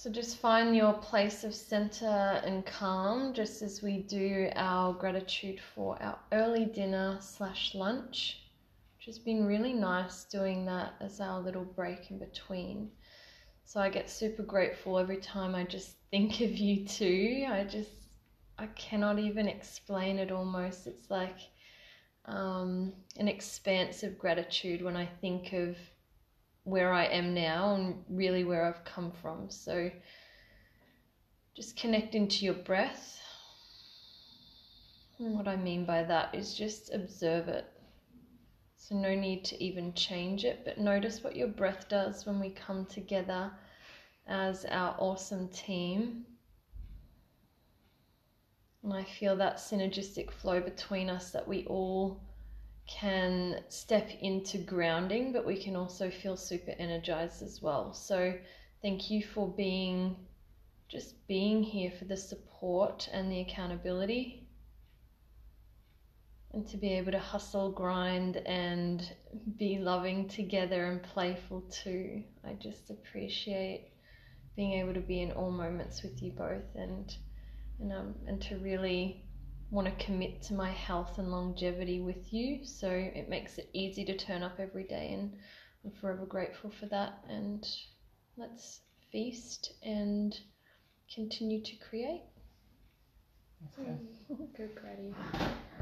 So just find your place of center and calm just as we do our gratitude for our early dinner slash lunch. Which has been really nice doing that as our little break in between. So I get super grateful every time I just think of you too. I just I cannot even explain it almost. It's like um, an expansive gratitude when I think of where I am now and really where I've come from. So just connect into your breath. And what I mean by that is just observe it. So, no need to even change it, but notice what your breath does when we come together as our awesome team. And I feel that synergistic flow between us that we all can step into grounding, but we can also feel super energized as well. So, thank you for being just being here for the support and the accountability. And to be able to hustle, grind, and be loving together and playful too. I just appreciate being able to be in all moments with you both and and um, and to really want to commit to my health and longevity with you. So it makes it easy to turn up every day, and I'm forever grateful for that. And let's feast and continue to create. Okay. Good, Grady.